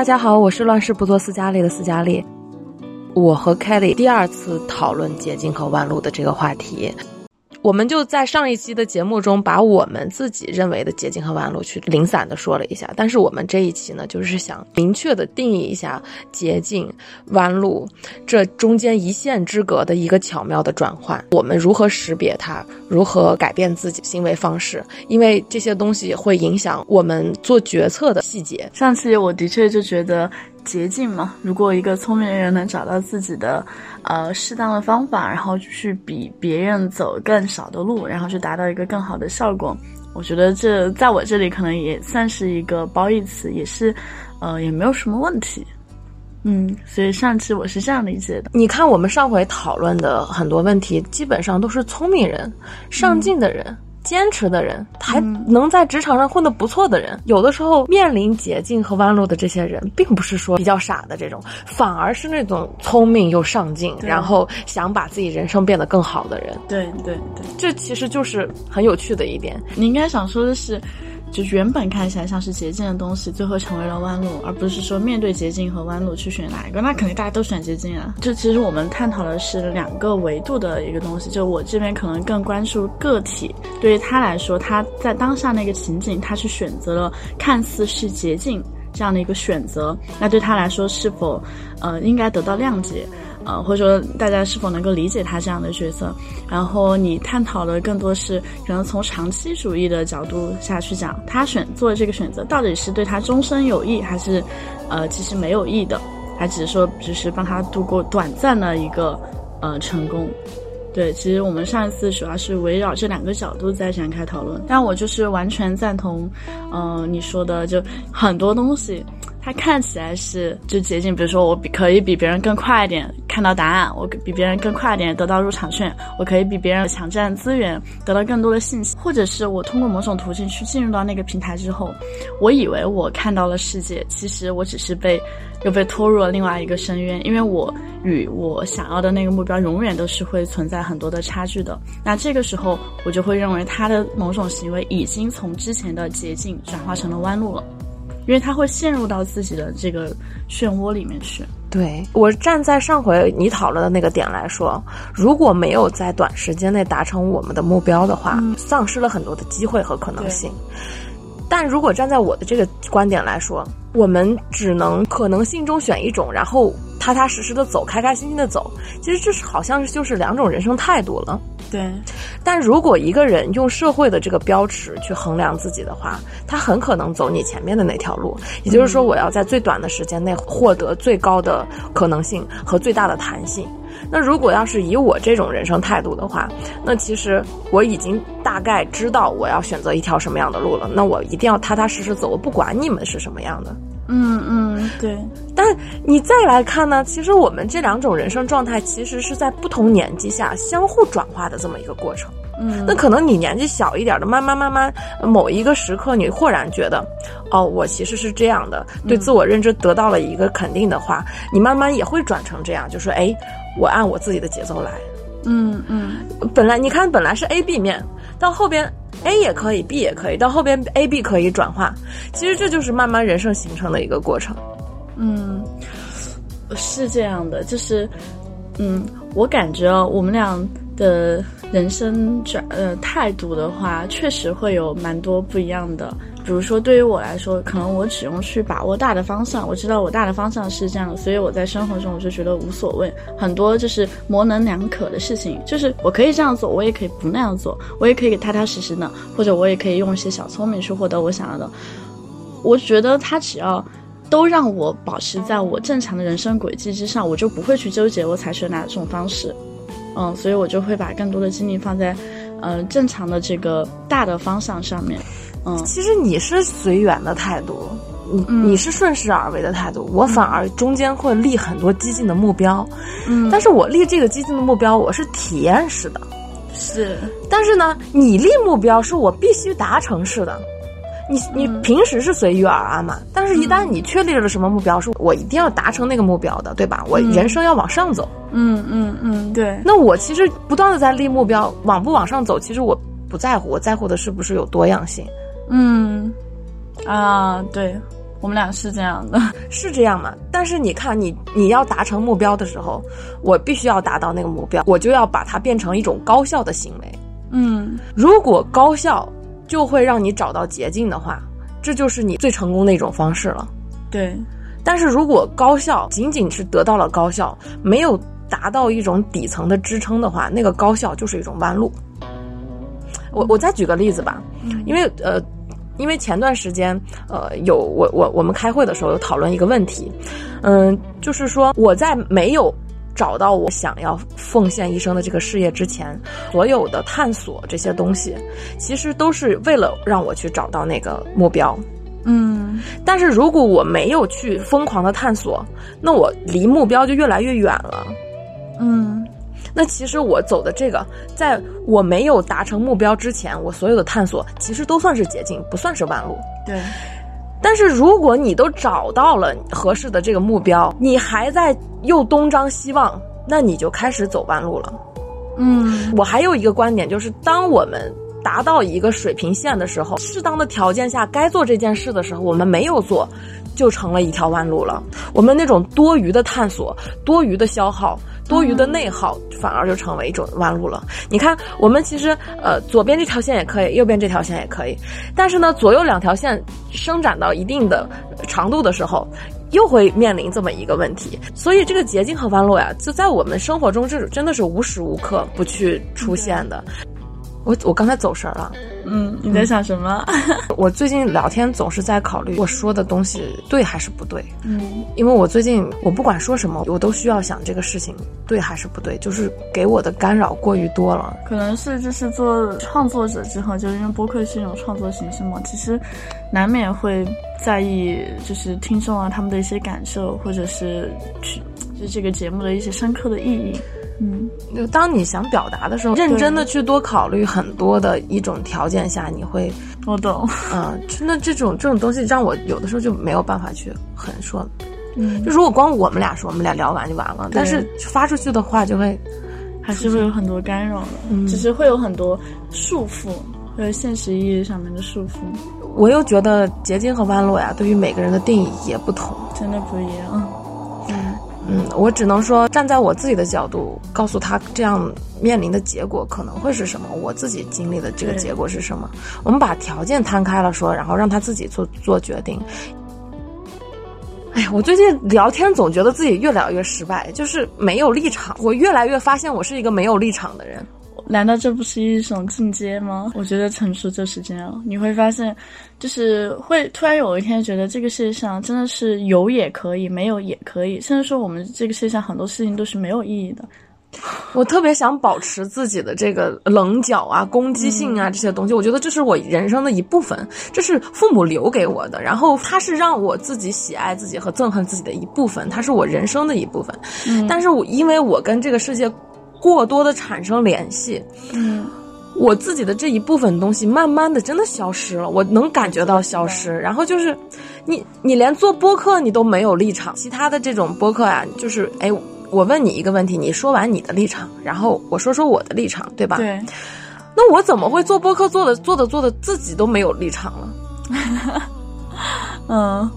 大家好，我是乱世不做斯嘉丽的斯嘉丽。我和 Kelly 第二次讨论捷径和弯路的这个话题。我们就在上一期的节目中，把我们自己认为的捷径和弯路去零散的说了一下。但是我们这一期呢，就是想明确的定义一下捷径、弯路这中间一线之隔的一个巧妙的转换。我们如何识别它？如何改变自己行为方式？因为这些东西会影响我们做决策的细节。上期我的确就觉得。捷径嘛，如果一个聪明人能找到自己的，呃，适当的方法，然后去比别人走更少的路，然后去达到一个更好的效果，我觉得这在我这里可能也算是一个褒义词，也是，呃，也没有什么问题。嗯，所以上期我是这样理解的。你看，我们上回讨论的很多问题，基本上都是聪明人、上进的人。坚持的人，还能在职场上混得不错的人，有的时候面临捷径和弯路的这些人，并不是说比较傻的这种，反而是那种聪明又上进，然后想把自己人生变得更好的人。对对对，这其实就是很有趣的一点。你应该想说的是。就原本看起来像是捷径的东西，最后成为了弯路，而不是说面对捷径和弯路去选哪一个，那肯定大家都选捷径啊。就其实我们探讨的是两个维度的一个东西。就我这边可能更关注个体，对于他来说，他在当下那个情景，他去选择了看似是捷径这样的一个选择，那对他来说是否，呃，应该得到谅解？呃，或者说大家是否能够理解他这样的角色？然后你探讨的更多是可能从长期主义的角度下去讲，他选做这个选择到底是对他终身有益，还是呃其实没有益的，还只是说只是帮他度过短暂的一个呃成功。对，其实我们上一次主要是围绕这两个角度在展开讨论，但我就是完全赞同，嗯，你说的就很多东西。它看起来是就捷径，比如说我比可以比别人更快一点看到答案，我比别人更快一点得到入场券，我可以比别人抢占资源，得到更多的信息，或者是我通过某种途径去进入到那个平台之后，我以为我看到了世界，其实我只是被又被拖入了另外一个深渊，因为我与我想要的那个目标永远都是会存在很多的差距的。那这个时候，我就会认为他的某种行为已经从之前的捷径转化成了弯路了。因为他会陷入到自己的这个漩涡里面去。对我站在上回你讨论的那个点来说，如果没有在短时间内达成我们的目标的话，丧失了很多的机会和可能性。但如果站在我的这个观点来说，我们只能可能性中选一种，然后踏踏实实的走，开开心心的走。其实这是好像是就是两种人生态度了。对，但如果一个人用社会的这个标尺去衡量自己的话，他很可能走你前面的那条路。也就是说，我要在最短的时间内获得最高的可能性和最大的弹性。那如果要是以我这种人生态度的话，那其实我已经大概知道我要选择一条什么样的路了。那我一定要踏踏实实走，我不管你们是什么样的。嗯嗯，对。但你再来看呢，其实我们这两种人生状态，其实是在不同年纪下相互转化的这么一个过程。嗯，那可能你年纪小一点的，慢慢慢慢，某一个时刻，你豁然觉得，哦，我其实是这样的，对自我认知得到了一个肯定的话，你慢慢也会转成这样，就说，哎，我按我自己的节奏来。嗯嗯，本来你看，本来是 A B 面，到后边。A 也可以，B 也可以，到后边 A、B 可以转化，其实这就是慢慢人生形成的一个过程。嗯，是这样的，就是，嗯，我感觉我们俩的人生转呃态度的话，确实会有蛮多不一样的。比如说，对于我来说，可能我只用去把握大的方向，我知道我大的方向是这样的，所以我在生活中我就觉得无所谓。很多就是模棱两可的事情，就是我可以这样做，我也可以不那样做，我也可以踏踏实实的，或者我也可以用一些小聪明去获得我想要的。我觉得他只要都让我保持在我正常的人生轨迹之上，我就不会去纠结我采取哪种方式。嗯，所以我就会把更多的精力放在，呃，正常的这个大的方向上面。嗯，其实你是随缘的态度，你你是顺势而为的态度，我反而中间会立很多激进的目标，嗯，但是我立这个激进的目标，我是体验式的，是，但是呢，你立目标是我必须达成式的，你你平时是随遇而安嘛，但是一旦你确立了什么目标，是我一定要达成那个目标的，对吧？我人生要往上走，嗯嗯嗯，对，那我其实不断的在立目标，往不往上走，其实我不在乎，我在乎的是不是有多样性。嗯，啊，对，我们俩是这样的，是这样嘛？但是你看，你你要达成目标的时候，我必须要达到那个目标，我就要把它变成一种高效的行为。嗯，如果高效就会让你找到捷径的话，这就是你最成功的一种方式了。对。但是如果高效仅仅是得到了高效，没有达到一种底层的支撑的话，那个高效就是一种弯路。我我再举个例子吧，因为呃。因为前段时间，呃，有我我我们开会的时候有讨论一个问题，嗯，就是说我在没有找到我想要奉献一生的这个事业之前，所有的探索这些东西，其实都是为了让我去找到那个目标，嗯。但是如果我没有去疯狂的探索，那我离目标就越来越远了，嗯。那其实我走的这个，在我没有达成目标之前，我所有的探索其实都算是捷径，不算是弯路。对。但是如果你都找到了合适的这个目标，你还在又东张西望，那你就开始走弯路了。嗯。我还有一个观点，就是当我们达到一个水平线的时候，适当的条件下该做这件事的时候，我们没有做，就成了一条弯路了。我们那种多余的探索，多余的消耗。多余的内耗反而就成为一种弯路了。你看，我们其实呃，左边这条线也可以，右边这条线也可以，但是呢，左右两条线伸展到一定的长度的时候，又会面临这么一个问题。所以，这个捷径和弯路呀，就在我们生活中，这真的是无时无刻不去出现的。我我刚才走神了。嗯，你在想什么？我最近聊天总是在考虑我说的东西对还是不对。嗯，因为我最近我不管说什么，我都需要想这个事情对还是不对，就是给我的干扰过于多了。可能是就是做创作者之后，就是因为播客是一种创作形式嘛，其实难免会在意就是听众啊他们的一些感受，或者是去就是这个节目的一些深刻的意义。嗯，就当你想表达的时候，认真的去多考虑很多的一种条件下，你会，我懂，嗯，那这种这种东西让我有的时候就没有办法去很说，嗯，就如果光我们俩说，我们俩聊完就完了，但是发出去的话就会，还是会有很多干扰的，嗯，只是会有很多束缚，呃，现实意义上面的束缚。我又觉得捷径和弯路呀，对于每个人的定义也不同，真的不一样。嗯，我只能说站在我自己的角度，告诉他这样面临的结果可能会是什么，我自己经历的这个结果是什么。我们把条件摊开了说，然后让他自己做做决定。哎呀，我最近聊天总觉得自己越聊越失败，就是没有立场。我越来越发现我是一个没有立场的人。难道这不是一种进阶吗？我觉得成熟就是这样，你会发现，就是会突然有一天觉得这个世界上真的是有也可以，没有也可以，甚至说我们这个世界上很多事情都是没有意义的。我特别想保持自己的这个棱角啊、攻击性啊这些东西，我觉得这是我人生的一部分，这是父母留给我的，然后它是让我自己喜爱自己和憎恨自己的一部分，它是我人生的一部分。嗯，但是我因为我跟这个世界。过多的产生联系，嗯，我自己的这一部分东西，慢慢的真的消失了，我能感觉到消失。然后就是，你你连做播客你都没有立场，其他的这种播客啊，就是哎，我问你一个问题，你说完你的立场，然后我说说我的立场，对吧？对。那我怎么会做播客做的做的做的自己都没有立场了？嗯。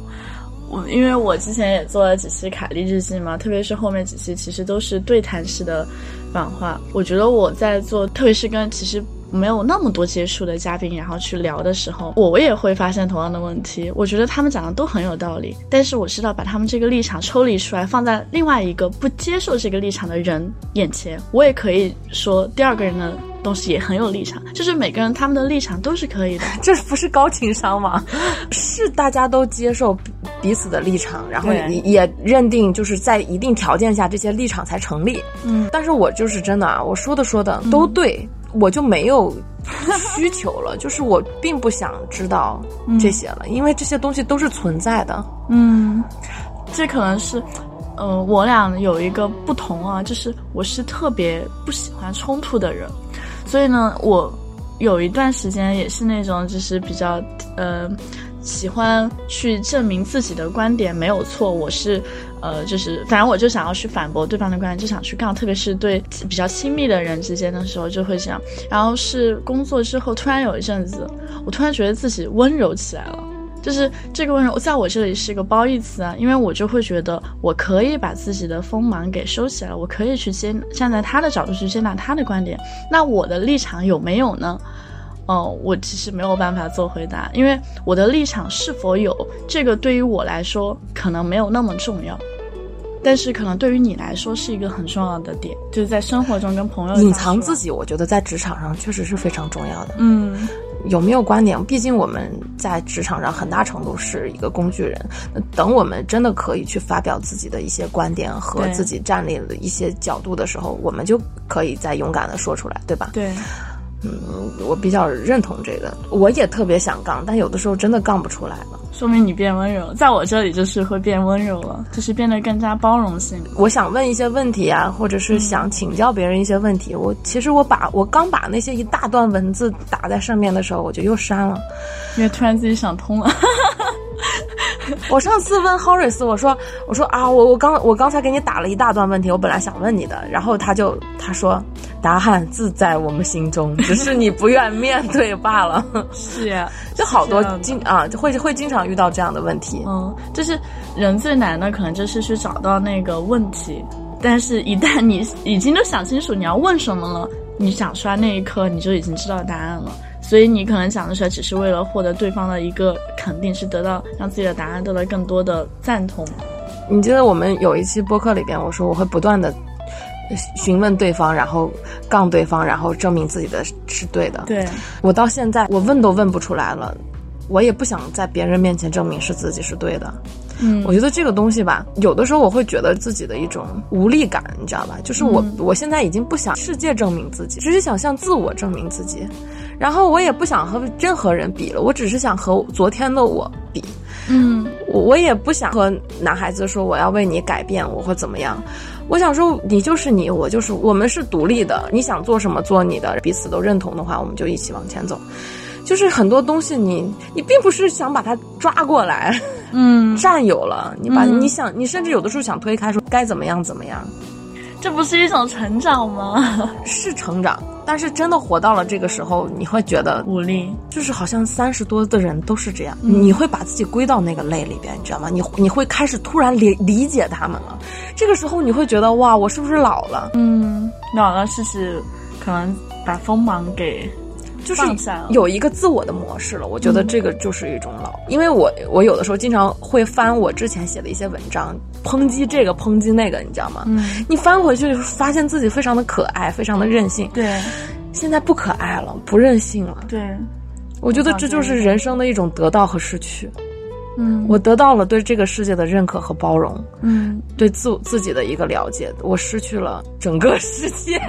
因为我之前也做了几期凯莉日记嘛，特别是后面几期其实都是对谈式的版画。我觉得我在做，特别是跟其实没有那么多接触的嘉宾，然后去聊的时候，我也会发现同样的问题。我觉得他们讲的都很有道理，但是我知道把他们这个立场抽离出来，放在另外一个不接受这个立场的人眼前，我也可以说第二个人的。东西也很有立场，就是每个人他们的立场都是可以的，这 不是高情商吗？是大家都接受彼此的立场，然后也也认定就是在一定条件下这些立场才成立。嗯，但是我就是真的啊，我说的说的都对，我就没有需求了，就是我并不想知道这些了，因为这些东西都是存在的。嗯，这可能是。呃，我俩有一个不同啊，就是我是特别不喜欢冲突的人，所以呢，我有一段时间也是那种就是比较呃喜欢去证明自己的观点没有错，我是呃就是反正我就想要去反驳对方的观点，就想去杠，特别是对比较亲密的人之间的时候就会这样。然后是工作之后，突然有一阵子，我突然觉得自己温柔起来了。就是这个温柔在我这里是一个褒义词啊，因为我就会觉得我可以把自己的锋芒给收起来，我可以去接站在他的角度去接纳他的观点。那我的立场有没有呢？哦，我其实没有办法做回答，因为我的立场是否有这个对于我来说可能没有那么重要，但是可能对于你来说是一个很重要的点，就是在生活中跟朋友隐藏自己，我觉得在职场上确实是非常重要的。嗯。有没有观点？毕竟我们在职场上很大程度是一个工具人。那等我们真的可以去发表自己的一些观点和自己站立的一些角度的时候，我们就可以再勇敢的说出来，对吧？对。嗯，我比较认同这个，我也特别想杠，但有的时候真的杠不出来了。说明你变温柔，在我这里就是会变温柔了，就是变得更加包容性。我想问一些问题啊，或者是想请教别人一些问题。我其实我把我刚把那些一大段文字打在上面的时候，我就又删了，因为突然自己想通了。我上次问 Horace，我说我说啊，我我刚我刚才给你打了一大段问题，我本来想问你的，然后他就他说答案自在我们心中，只是你不愿面对罢了。是呀，就好多经啊，会会经常遇到这样的问题。嗯，就是人最难的可能就是去找到那个问题，但是一旦你已经都想清楚你要问什么了，你想出来那一刻你就已经知道答案了。所以你可能想的出来，只是为了获得对方的一个肯定，是得到让自己的答案得到更多的赞同。你记得我们有一期播客里边，我说我会不断的询问对方，然后杠对方，然后证明自己的是对的。对我到现在我问都问不出来了，我也不想在别人面前证明是自己是对的。嗯，我觉得这个东西吧，有的时候我会觉得自己的一种无力感，你知道吧？就是我我现在已经不想世界证明自己，只是想向自我证明自己。然后我也不想和任何人比了，我只是想和昨天的我比。嗯，我我也不想和男孩子说我要为你改变，我会怎么样？我想说你就是你，我就是我们是独立的，你想做什么做你的，彼此都认同的话，我们就一起往前走。就是很多东西，你你并不是想把它抓过来，嗯，占有了，你把你想，你甚至有的时候想推开，说该怎么样怎么样。这不是一种成长吗？是成长，但是真的活到了这个时候，你会觉得无力，就是好像三十多的人都是这样，你会把自己归到那个类里边，你知道吗？你你会开始突然理理解他们了，这个时候你会觉得哇，我是不是老了？嗯，老了是是，可能把锋芒给。就是有一个自我的模式了，我觉得这个就是一种老，因为我我有的时候经常会翻我之前写的一些文章，抨击这个抨击那个，你知道吗？嗯，你翻回去发现自己非常的可爱，非常的任性。对，现在不可爱了，不任性了。对，我觉得这就是人生的一种得到和失去。嗯，我得到了对这个世界的认可和包容，嗯，对自自己的一个了解，我失去了整个世界。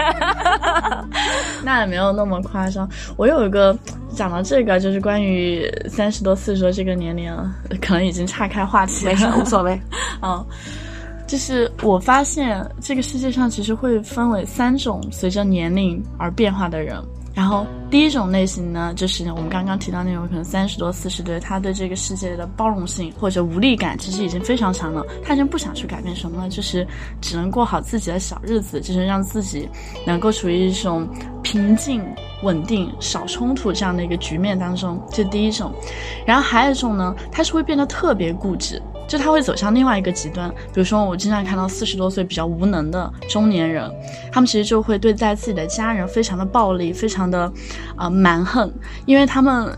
那也没有那么夸张。我有一个讲到这个，就是关于三十多、四十多这个年龄，可能已经岔开话题了，无所谓。嗯，就是我发现这个世界上其实会分为三种随着年龄而变化的人。然后第一种类型呢，就是我们刚刚提到那种可能三十多、四十岁，他对这个世界的包容性或者无力感其实已经非常强了，他已经不想去改变什么了，就是只能过好自己的小日子，就是让自己能够处于一种平静、稳定、少冲突这样的一个局面当中，这第一种。然后还有一种呢，他是会变得特别固执。就他会走向另外一个极端，比如说我经常看到四十多岁比较无能的中年人，他们其实就会对待自己的家人非常的暴力，非常的，呃蛮横，因为他们，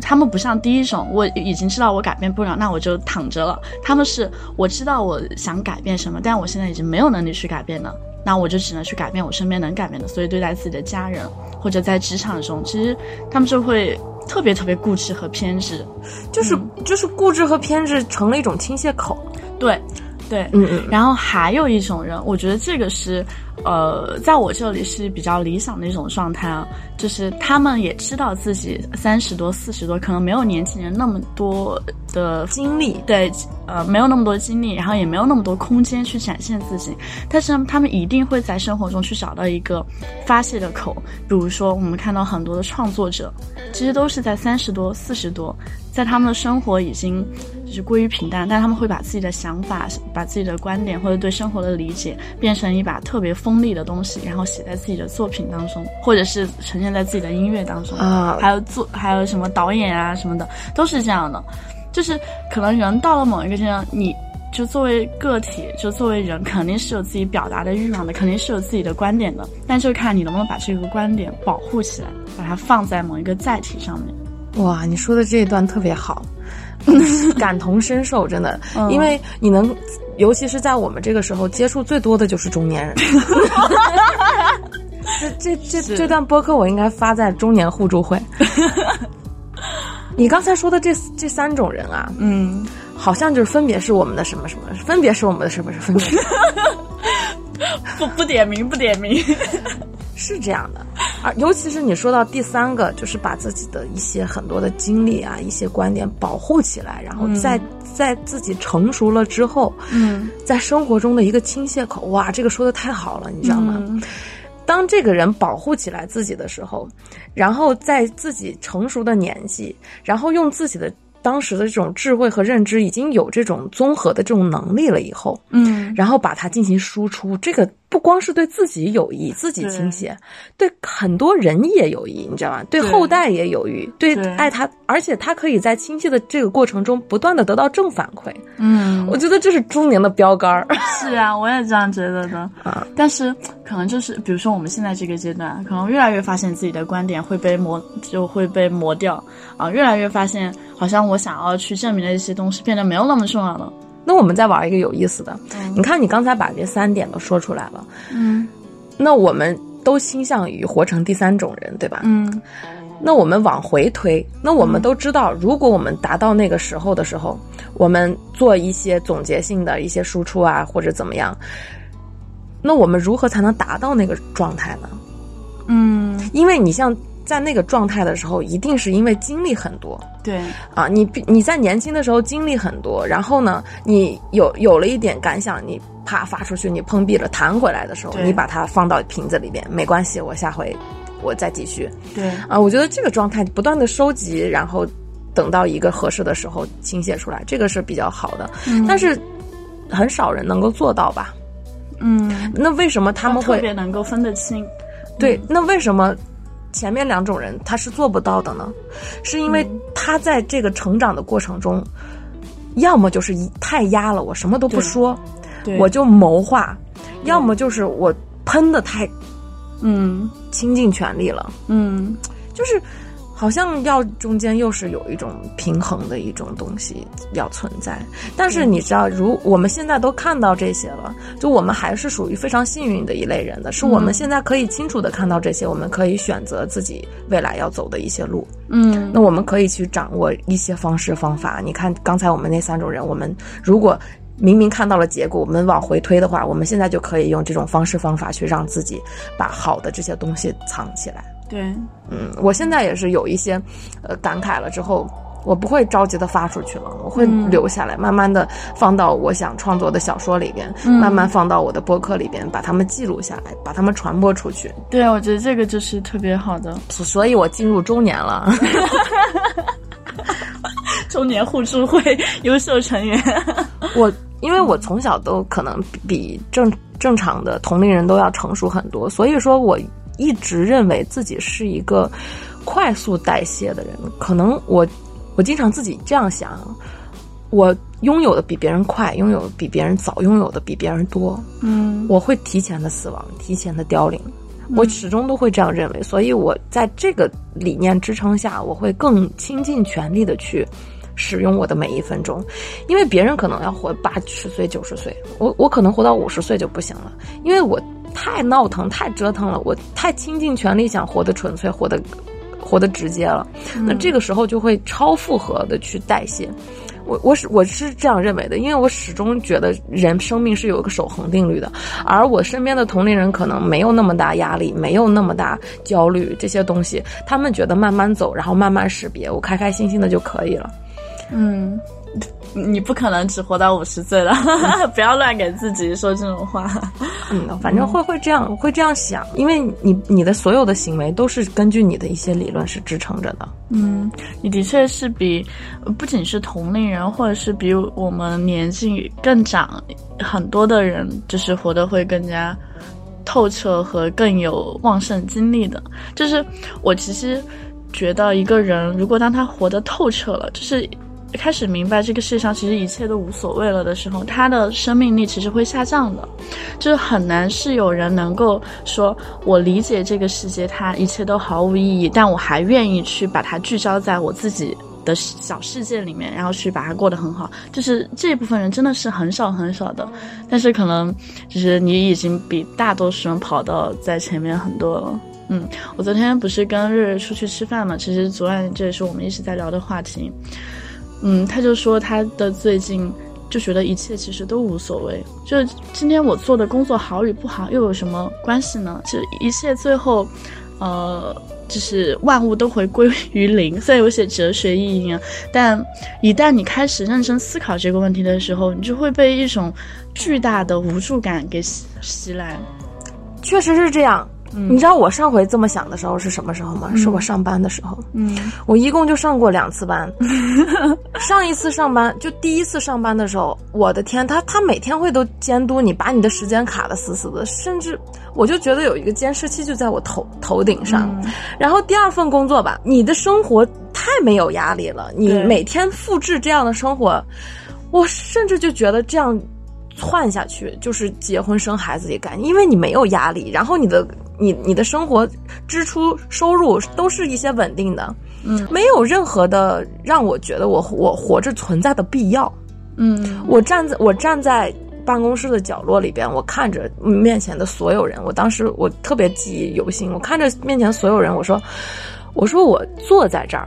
他们不像第一种，我已经知道我改变不了，那我就躺着了。他们是我知道我想改变什么，但我现在已经没有能力去改变了，那我就只能去改变我身边能改变的。所以对待自己的家人或者在职场中，其实他们就会。特别特别固执和偏执，就是就是固执和偏执成了一种倾泻口。对，对，嗯嗯。然后还有一种人，我觉得这个是，呃，在我这里是比较理想的一种状态啊，就是他们也知道自己三十多、四十多，可能没有年轻人那么多的精力，对。呃，没有那么多精力，然后也没有那么多空间去展现自己，但是他们一定会在生活中去找到一个发泄的口。比如说，我们看到很多的创作者，其实都是在三十多、四十多，在他们的生活已经就是归于平淡，但他们会把自己的想法、把自己的观点或者对生活的理解，变成一把特别锋利的东西，然后写在自己的作品当中，或者是呈现在自己的音乐当中啊，还有做还有什么导演啊什么的，都是这样的。就是可能人到了某一个阶段，你就作为个体，就作为人，肯定是有自己表达的欲望的，肯定是有自己的观点的，但就看你能不能把这个观点保护起来，把它放在某一个载体上面。哇，你说的这一段特别好，感同身受，真的，嗯。因为你能，尤其是在我们这个时候接触最多的就是中年人。这这这这段播客我应该发在中年互助会。你刚才说的这这三种人啊，嗯，好像就是分别是我们的什么什么，分别是我们的什么什么，分别是不不点名，不点名。是这样的，而尤其是你说到第三个，就是把自己的一些很多的经历啊、一些观点保护起来，然后在、在自己成熟了之后，嗯在生活中的一个倾泻口。哇，这个说的太好了，你知道吗？嗯当这个人保护起来自己的时候，然后在自己成熟的年纪，然后用自己的当时的这种智慧和认知，已经有这种综合的这种能力了以后，嗯。然后把它进行输出，这个不光是对自己有益，自己倾斜，对很多人也有益，你知道吗？对对后代也有益，对对爱他，而且他可以在倾泻的这个过程中不断的得到正反馈，嗯，我觉得这是中年的标杆儿是啊，我也这样觉得的。啊。但是可能就是，比如说我们现在这个阶段，可能越来越发现自己的观点会被磨，就会被磨掉啊，越来越发现好像我想要去证明的一些东西变得没有那么重要了。那我们再玩一个有意思的，嗯。你看你刚才把这三点都说出来了，嗯。那我们都倾向于活成第三种人，对吧？嗯。那我们往回推，那我们都知道，如果我们达到那个时候的时候，我们做一些总结性的一些输出啊，或者怎么样，那我们如何才能达到那个状态呢？嗯，因为你像在那个状态的时候，一定是因为经历很多对，啊，你比你在年轻的时候经历很多，然后呢，你有有了一点感想，你啪发出去，你碰壁了，弹回来的时候，你把它放到瓶子里边，没关系，我下回我再继续。对，啊，我觉得这个状态不断的收集，然后等到一个合适的时候倾泻出来，这个是比较好的。但是很少人能够做到吧？嗯，那为什么他们会特别能够分得清。对？那为什么前面两种人他是做不到的呢？是因为嗯。他在这个成长的过程中，要么就是太压了，我什么都不说，我就谋划；要么就是我喷的太嗯。倾尽全力了。嗯。就是好像要中间又是有一种平衡的一种东西要存在，但是你知道，如我们现在都看到这些了，就我们还是属于非常幸运的一类人的，是我们现在可以清楚的看到这些，我们可以选择自己未来要走的一些路，嗯那我们可以去掌握一些方式方法。你看刚才我们那三种人，我们如果明明看到了结果，我们往回推的话，我们现在就可以用这种方式方法去让自己把好的这些东西藏起来。对，嗯，我现在也是有一些，呃，感慨了之后，我不会着急的发出去了，我会嗯留下来，慢慢的放到我想创作的小说里边，嗯慢慢放到我的播客里边，把它们记录下来，把它们传播出去。对，我觉得这个就是特别好的所所以，我进入中年了。中年互助会优秀成员。我因为我从小都可能比比正正常的同龄人都要成熟很多，所以说我一直认为自己是一个快速代谢的人。可能我我经常自己这样想，我拥有的比别人快，拥有比别人早，拥有的比别人多，嗯我会提前的死亡，提前的凋零。我始终都会这样认为，所以我在这个理念支撑下，我会更倾尽全力的去使用我的每一分钟，因为别人可能要活八十岁、九十岁，我我可能活到五十岁就不行了，因为我太闹腾、太折腾了，我太倾尽全力想活得纯粹、活得活得直接了，那这个时候就会超负荷的去代谢。我我是我是这样认为的，因为我始终觉得人生命是有一个守恒定律的，而我身边的同龄人可能没有那么大压力，没有那么大焦虑这些东西，他们觉得慢慢走，然后慢慢识别，我开开心心的就可以了。嗯，你不可能只活到五十岁了，不要乱给自己说这种话。嗯，反正会会这样会这样想，因为你你的所有的行为都是根据你的一些理论是支撑着的。嗯，你的确是比呃不仅是同龄人，或者是比我们年纪更长很多的人，就是活得会更加透彻和更有旺盛精力的。就是我其实觉得一个人，如果当他活得透彻了，就是开始明白这个世界上其实一切都无所谓了的时候，他的生命力其实会下降的，就是很难是有人能够说，我理解这个世界，它一切都毫无意义，但我还愿意去把它聚焦在我自己的小世界里面，然后去把它过得很好。就是这部分人真的是很少很少的，但是可能就是你已经比大多数人跑到在前面很多了。嗯，我昨天不是跟日日出去吃饭嘛？其实昨晚这也是我们一直在聊的话题。嗯，他就说他的最近就觉得一切其实都无所谓，就今天我做的工作好与不好又有什么关系呢？就一切最后，呃，就是万物都会归于零，虽然有些哲学意义啊，但一旦你开始认真思考这个问题的时候，你就会被一种巨大的无助感给袭袭来。确实是这样。你知道我上回这么想的时候是什么时候吗？是我上班的时候。嗯，我一共就上过两次班。上一次上班就第一次上班的时候，我的天，他他每天会都监督你，把你的时间卡的死死的，甚至我就觉得有一个监视器就在我头头顶上。然后第二份工作吧，你的生活太没有压力了，你每天复制这样的生活，我甚至就觉得这样窜下去就是结婚生孩子也干，因为你没有压力，然后你的。你你的生活支出收入都是一些稳定的，嗯，没有任何的让我觉得我我活着存在的必要，嗯，我站在我站在办公室的角落里边，我看着面前的所有人，我当时我特别记忆犹新，我看着面前所有人，我说，我说我坐在这儿，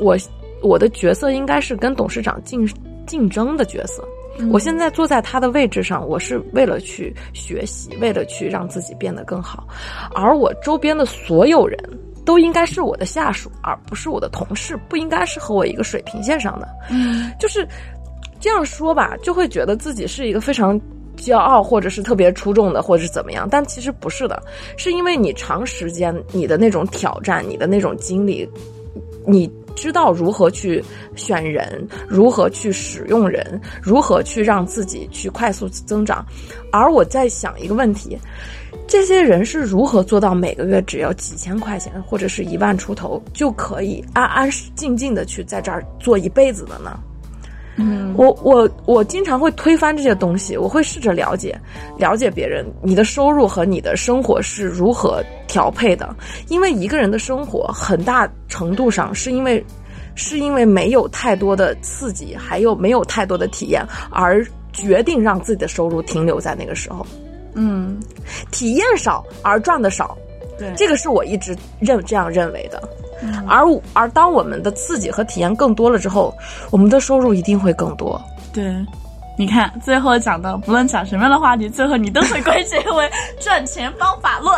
我我的角色应该是跟董事长竞竞争的角色。我现在坐在他的位置上，我是为了去学习，为了去让自己变得更好，而我周边的所有人都应该是我的下属，而不是我的同事，不应该是和我一个水平线上的。嗯，就是这样说吧，就会觉得自己是一个非常骄傲，或者是特别出众的，或者是怎么样，但其实不是的，是因为你长时间你的那种挑战，你的那种经历，你。知道如何去选人，如何去使用人，如何去让自己去快速增长。而我在想一个问题：这些人是如何做到每个月只要几千块钱或者是一万出头就可以安安静静的去在这儿做一辈子的呢？嗯，我我我经常会推翻这些东西，我会试着了解了解别人，你的收入和你的生活是如何调配的？因为一个人的生活很大程度上是因为是因为没有太多的刺激，还有没有太多的体验，而决定让自己的收入停留在那个时候。嗯，体验少而赚的少，对，这个是我一直认这样认为的。而而当我们的刺激和体验更多了之后，我们的收入一定会更多。对，你看最后讲的，不论讲什么样的话题，最后你都会归结为 赚钱方法论。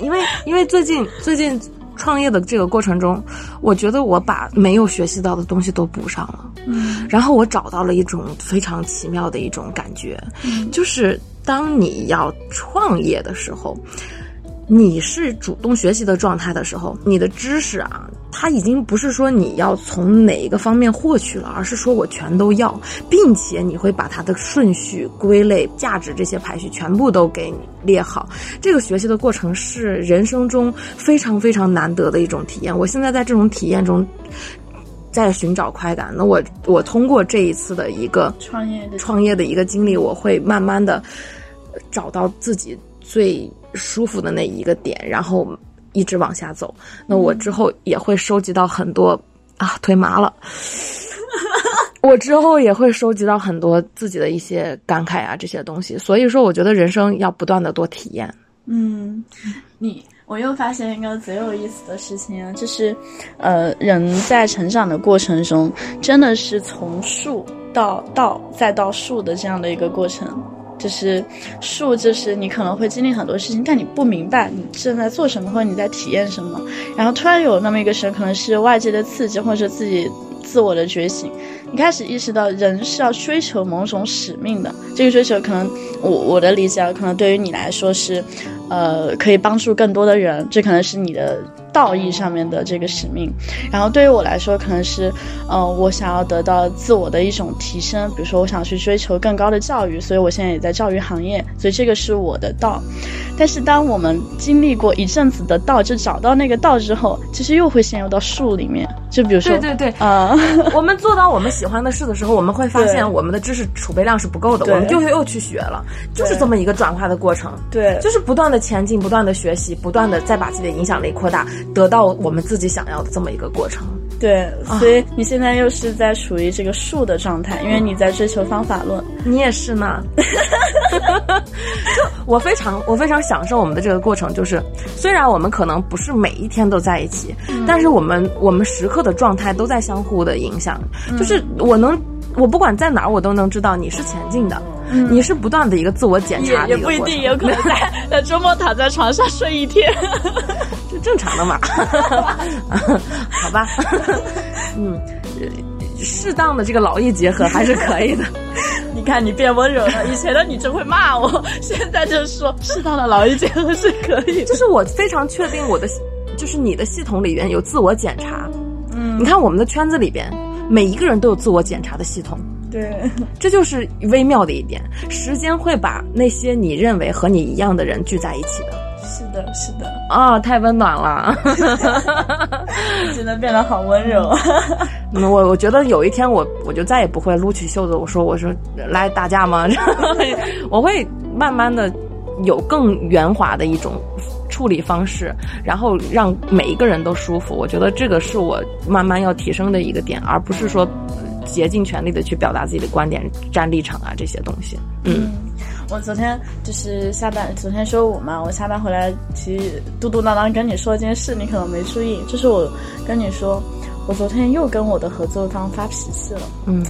因为因为最近最近创业的这个过程中，我觉得我把没有学习到的东西都补上了。嗯，然后我找到了一种非常奇妙的一种感觉，就是当你要创业的时候。你是主动学习的状态的时候，你的知识啊，它已经不是说你要从哪一个方面获取了，而是说我全都要，并且你会把它的顺序、归类、价值这些排序全部都给你列好。这个学习的过程是人生中非常非常难得的一种体验。我现在在这种体验中，在寻找快感。那我我通过这一次的一个创业的创业的一个经历，我会慢慢的找到自己最。舒服的那一个点，然后一直往下走。那我之后也会收集到很多啊，腿麻了。我之后也会收集到很多自己的一些感慨啊，这些东西。所以说，我觉得人生要不断的多体验。嗯，你我又发现一个贼有意思的事情啊，就是呃，人在成长的过程中，真的是从树到道再到树的这样的一个过程。就是树，就是你可能会经历很多事情，但你不明白你正在做什么，或者你在体验什么。然后突然有那么一个神，可能是外界的刺激，或者自己自我的觉醒，你开始意识到人是要追求某种使命的。这个追求可能，我我的理解啊，可能对于你来说是，呃，可以帮助更多的人，这可能是你的道义上面的这个使命。然后对于我来说，可能是，嗯，我想要得到自我的一种提升，比如说我想去追求更高的教育，所以我现在也在教育行业，所以这个是我的道。但是当我们经历过一阵子的道，就找到那个道之后，其实又会陷入到术里面。就比如说，对对对，啊，我们做到我们喜欢的事的时候，我们会发现我们的知识储备量是不够的，我们就又去学了，就是这么一个转化的过程。对，就是不断的前进，不断的学习，不断的再把自己的影响力扩大，得到我们自己想要的这么一个过程。对，所以你现在又是在处于这个术的状态，因为你在追求方法论。你也是呢。我非常我非常享受我们的这个过程，就是虽然我们可能不是每一天都在一起，但是我们我们时刻的状态都在相互的影响。就是我能，我不管在哪儿，我都能知道你是前进的，你是不断的一个自我检查。也不一定，有可能在 在周末躺在床上睡一天。正常的嘛，好吧，嗯，适当的这个劳逸结合还是可以的。你看你变温柔了，以前的你真会骂我，现在就是说适当的劳逸结合是可以。就是我非常确定我的，就是你的系统里边有自我检查。嗯，你看我们的圈子里边，每一个人都有自我检查的系统。对，这就是微妙的一点。时间会把那些你认为和你一样的人聚在一起的。是的，是的，啊，太温暖了，真的变得好温柔。我我觉得有一天我我就再也不会撸起袖子，我说我说来打架吗？我会慢慢的有更圆滑的一种处理方式，然后让每一个人都舒服。我觉得这个是我慢慢要提升的一个点，而不是说竭尽全力的去表达自己的观点、站立场啊这些东西。嗯。我昨天就是下班，昨天周五嘛，我下班回来，其实嘟嘟囔囔跟你说一件事，你可能没注意，就是我跟你说，我昨天又跟我的合作方发脾气了。嗯。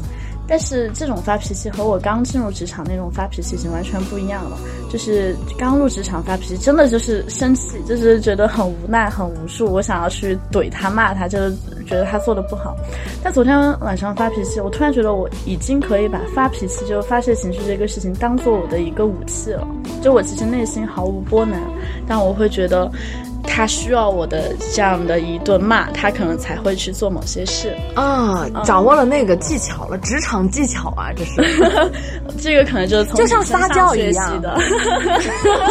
但是这种发脾气和我刚进入职场那种发脾气已经完全不一样了。就是刚入职场发脾气，真的就是生气，就是觉得很无奈、很无助，我想要去怼他、骂他，就是觉得他做的不好。但昨天晚上发脾气，我突然觉得我已经可以把发脾气就发泄情绪这个事情当做我的一个武器了。就我其实内心毫无波澜，但我会觉得。他需要我的这样的一顿骂，他可能才会去做某些事啊。掌握了那个技巧了，职场技巧啊，这是。这个可能就是从就像撒娇一样的，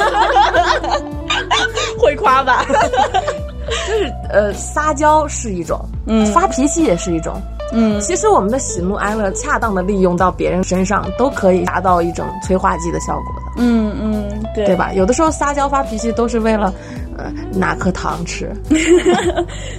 会夸吧？就是呃，撒娇是一种，嗯，发脾气也是一种，嗯。其实我们的喜怒哀乐，恰当的利用到别人身上，都可以达到一种催化剂的效果的。嗯嗯，对，对吧？有的时候撒娇发脾气都是为了。拿颗糖吃，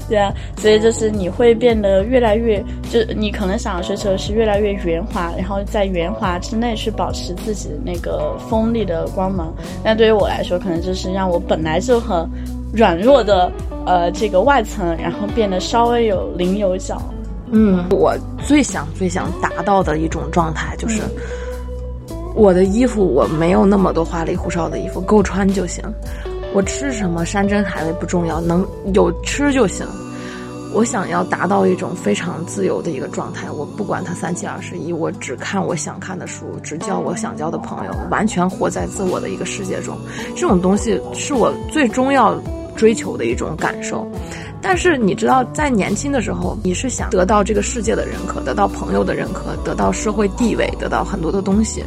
对啊，所以就是你会变得越来越，就你可能想要追求的是越来越圆滑，然后在圆滑之内去保持自己那个锋利的光芒。但对于我来说，可能就是让我本来就很软弱的呃这个外层，然后变得稍微有棱有角。嗯，我最想最想达到的一种状态就是，我的衣服我没有那么多花里胡哨的衣服，够穿就行。我吃什么山珍海味不重要，能有吃就行。我想要达到一种非常自由的一个状态，我不管它三七二十一，我只看我想看的书，只交我想交的朋友，完全活在自我的一个世界中。这种东西是我最终要追求的一种感受。但是你知道，在年轻的时候，你是想得到这个世界的认可，得到朋友的认可，得到社会地位，得到很多的东西。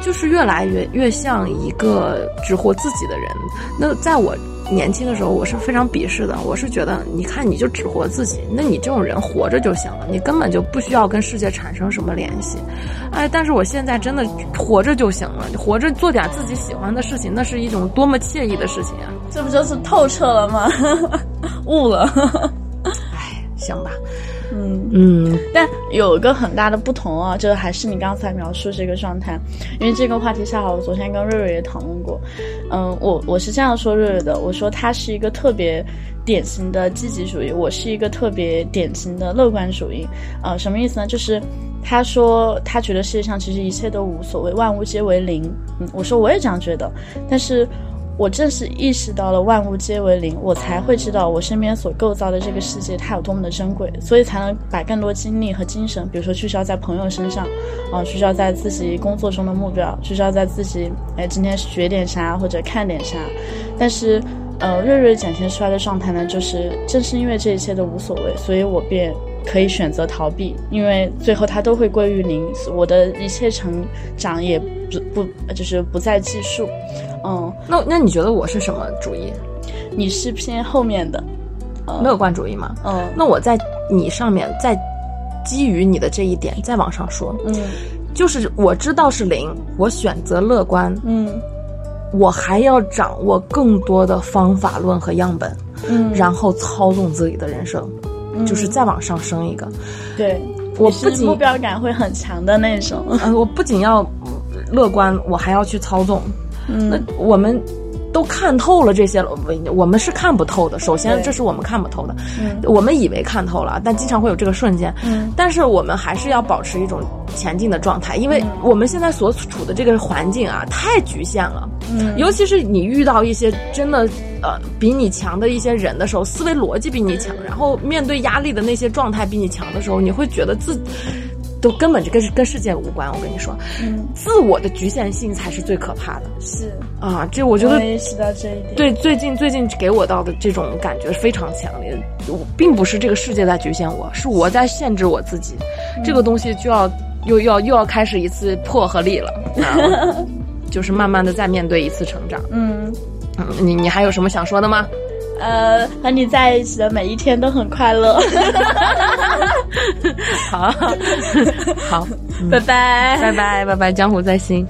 就是越来越越像一个只活自己的人。那在我年轻的时候，我是非常鄙视的。我是觉得，你看你就只活自己，那你这种人活着就行了，你根本就不需要跟世界产生什么联系。哎，但是我现在真的活着就行了，活着做点自己喜欢的事情，那是一种多么惬意的事情啊！这不就是透彻了吗？悟了。哎，行吧。嗯嗯，但有一个很大的不同啊，就是还是你刚才描述这个状态，因为这个话题恰好我昨天跟瑞瑞也讨论过。嗯，我我是这样说瑞瑞的，我说他是一个特别典型的积极主义，我是一个特别典型的乐观主义。呃，什么意思呢？就是他说他觉得世界上其实一切都无所谓，万物皆为零。嗯，我说我也这样觉得，但是。我正是意识到了万物皆为零，我才会知道我身边所构造的这个世界它有多么的珍贵，所以才能把更多精力和精神，比如说聚焦在朋友身上，啊，聚焦在自己工作中的目标，聚焦在自己，哎，今天学点啥或者看点啥。但是，呃，瑞瑞展现出来的状态呢，就是正是因为这一切都无所谓，所以我便可以选择逃避，因为最后它都会归于零，我的一切成长也不不就是不再计数。嗯，那那你觉得我是什么主义？你是偏后面的，乐观主义吗？嗯，那我在你上面再基于你的这一点再往上说，嗯。就是我知道是零，我选择乐观，嗯。我还要掌握更多的方法论和样本，嗯，然后操纵自己的人生，嗯。就是再往上升一个。对，我不仅目标感会很强的那种。呃，我不仅要乐观，我还要去操纵。那嗯我们都看透了这些了，我我们是看不透的。首先，这是我们看不透的。嗯我们以为看透了，但经常会有这个瞬间。嗯但是我们还是要保持一种前进的状态，因为嗯我们现在所处的这个环境啊，太局限了。嗯尤其是你遇到一些真的呃比你强的一些人的时候，思维逻辑比你强，然后面对压力的那些状态比你强的时候，你会觉得自都根本就跟跟世界无关。我跟你说，嗯，自我的局限性才是最可怕的是，啊！这我觉得我意识到这一点。对，最近最近给我到的这种感觉非常强烈。我并不是这个世界在局限我，是我在限制我自己。这个东西就要又要又要开始一次破和立了，啊、就是慢慢的再面对一次成长。嗯，嗯，你你还有什么想说的吗？呃，和你在一起的每一天都很快乐。好，好，拜拜，拜拜拜拜，江湖在心。